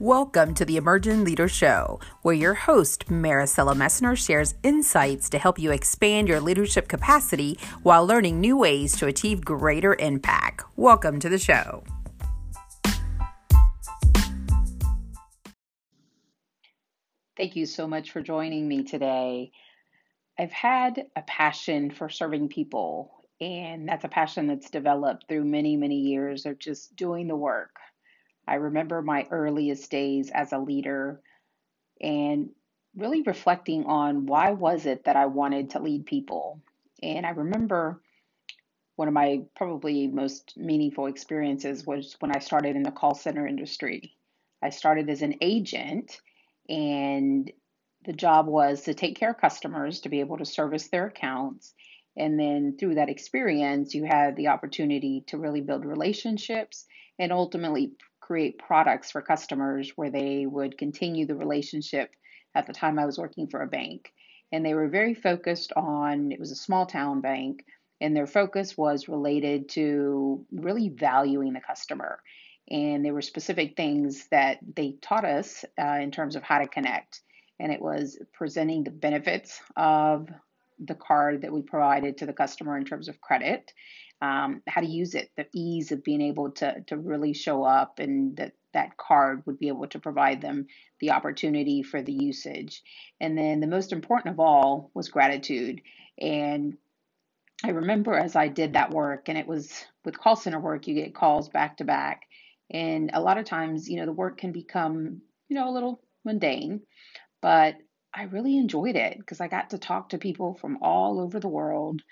Welcome to the Emerging Leader Show, where your host, Maricela Messner, shares insights to help you expand your leadership capacity while learning new ways to achieve greater impact. Welcome to the show. Thank you so much for joining me today. I've had a passion for serving people, and that's a passion that's developed through many, many years of just doing the work I remember my earliest days as a leader and really reflecting on why was it that I wanted to lead people. And I remember one of my probably most meaningful experiences was when I started in the call center industry. I started as an agent and the job was to take care of customers, to be able to service their accounts. And then through that experience, you had the opportunity to really build relationships and ultimately create products for customers where they would continue the relationship. At the time, I was working for a bank, and they were very focused on it was a small town bank, and their focus was related to really valuing the customer. And there were specific things that they taught us uh, in terms of how to connect. And it was presenting the benefits of the card that we provided to the customer in terms of credit um, how to use it, the ease of being able to to really show up, and that that card would be able to provide them the opportunity for the usage. And then the most important of all was gratitude. And I remember as I did that work, and it was with call center work, you get calls back to back. And a lot of times, you know, the work can become, you know, a little mundane, but I really enjoyed it because I got to talk to people from all over the world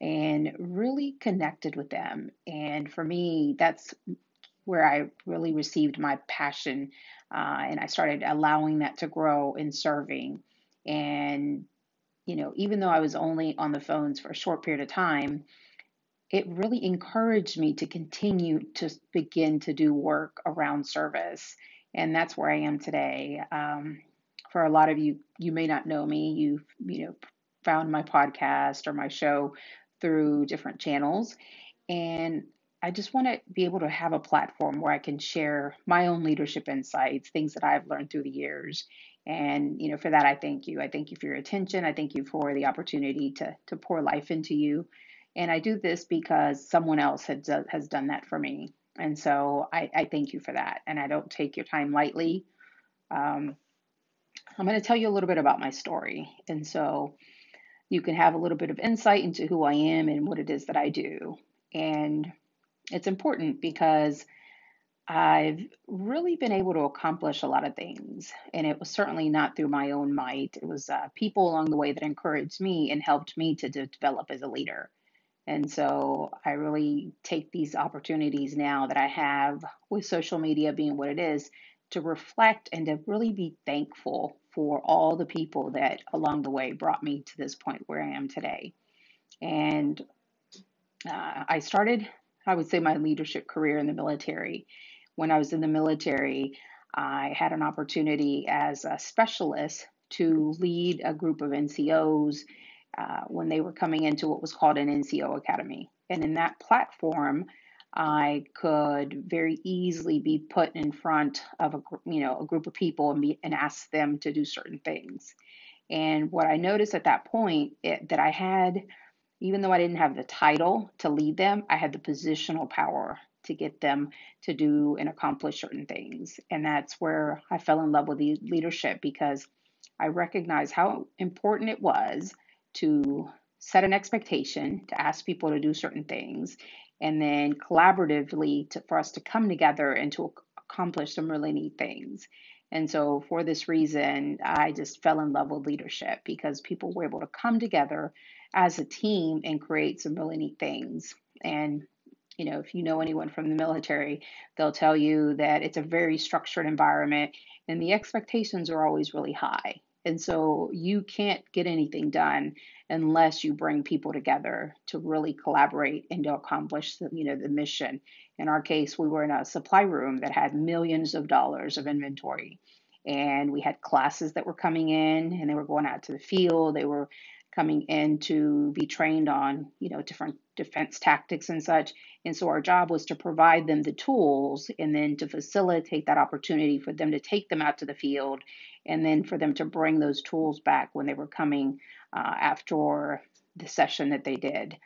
and really connected with them. And for me, that's where I really received my passion. Uh, and I started allowing that to grow in serving. And, you know, even though I was only on the phones for a short period of time, it really encouraged me to continue to begin to do work around service. And that's where I am today. Um, for a lot of you, you may not know me. You've, you know, found my podcast or my show through different channels. And I just want to be able to have a platform where I can share my own leadership insights, things that I've learned through the years. And you know, for that I thank you. I thank you for your attention. I thank you for the opportunity to to pour life into you. And I do this because someone else has has done that for me. And so I, I thank you for that. And I don't take your time lightly. Um, I'm going to tell you a little bit about my story. And so you can have a little bit of insight into who I am and what it is that I do. And it's important because I've really been able to accomplish a lot of things. And it was certainly not through my own might, it was uh, people along the way that encouraged me and helped me to de- develop as a leader. And so I really take these opportunities now that I have with social media being what it is to reflect and to really be thankful for all the people that along the way brought me to this point where I am today. And uh, I started, I would say, my leadership career in the military. When I was in the military, I had an opportunity as a specialist to lead a group of NCOs uh, when they were coming into what was called an NCO Academy. And in that platform, I could very easily be put in front of a you know a group of people and be and ask them to do certain things. And what I noticed at that point it, that I had, even though I didn't have the title to lead them, I had the positional power to get them to do and accomplish certain things. And that's where I fell in love with the leadership because I recognized how important it was to set an expectation, to ask people to do certain things, and then collaboratively to, for us to come together and to accomplish some really neat things. And so, for this reason, I just fell in love with leadership because people were able to come together as a team and create some really neat things. And, you know, if you know anyone from the military, they'll tell you that it's a very structured environment and the expectations are always really high. And so, you can't get anything done unless you bring people together to really collaborate and to accomplish the, you know the mission. In our case, we were in a supply room that had millions of dollars of inventory. And we had classes that were coming in and they were going out to the field. They were coming in to be trained on, you know, different defense tactics and such. And so our job was to provide them the tools and then to facilitate that opportunity for them to take them out to the field and then for them to bring those tools back when they were coming uh, after the session that they did.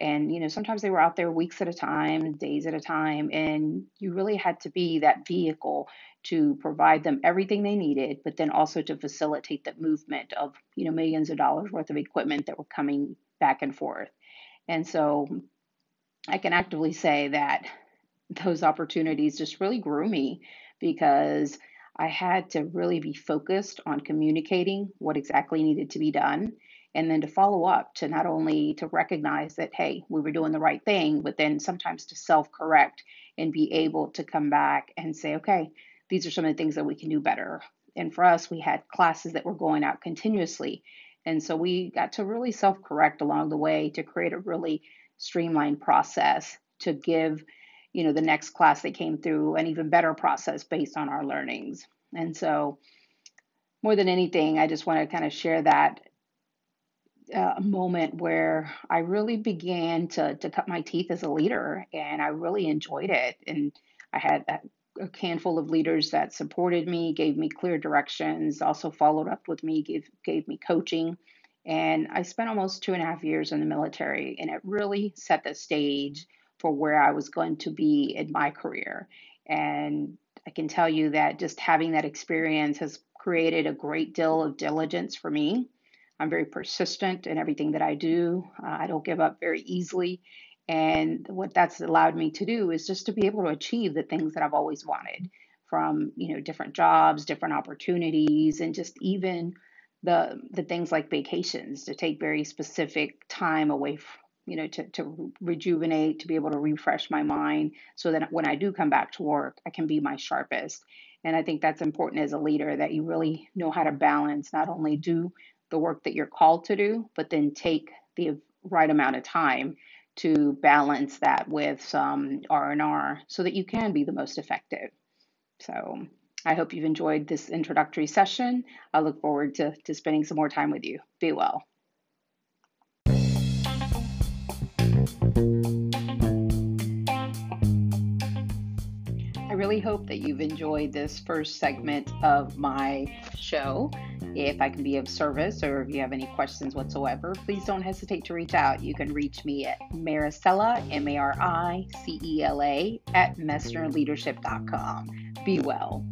And, you know, sometimes they were out there weeks at a time, days at a time, and you really had to be that vehicle to provide them everything they needed, but then also to facilitate the movement of, you know, millions of dollars worth of equipment that were coming back and forth. And so I can actively say that those opportunities just really grew me because I had to really be focused on communicating what exactly needed to be done and then to follow up to not only to recognize that hey we were doing the right thing but then sometimes to self correct and be able to come back and say okay these are some of the things that we can do better. And for us we had classes that were going out continuously. And so we got to really self correct along the way to create a really streamlined process to give you know the next class that came through an even better process based on our learnings. And so more than anything i just want to kind of share that a moment where I really began to to cut my teeth as a leader, and I really enjoyed it. And I had a, a handful of leaders that supported me, gave me clear directions, also followed up with me, gave gave me coaching. And I spent almost two and a half years in the military, and it really set the stage for where I was going to be in my career. And I can tell you that just having that experience has created a great deal of diligence for me I'm very persistent in everything that I do. Uh, I don't give up very easily. And what that's allowed me to do is just to be able to achieve the things that I've always wanted from, you know, different jobs, different opportunities, and just even the the things like vacations to take very specific time away from, you know, to, to rejuvenate, to be able to refresh my mind so that when I do come back to work, I can be my sharpest. And I think that's important as a leader that you really know how to balance, not only do the work that you're called to do, but then take the right amount of time to balance that with some R&R so that you can be the most effective. So I hope you've enjoyed this introductory session. I look forward to, to spending some more time with you. Be well. Really hope that you've enjoyed this first segment of my show. If I can be of service or if you have any questions whatsoever, please don't hesitate to reach out. You can reach me at Maricela, M A R I C E L A, at MessnerLeadership.com. Be well.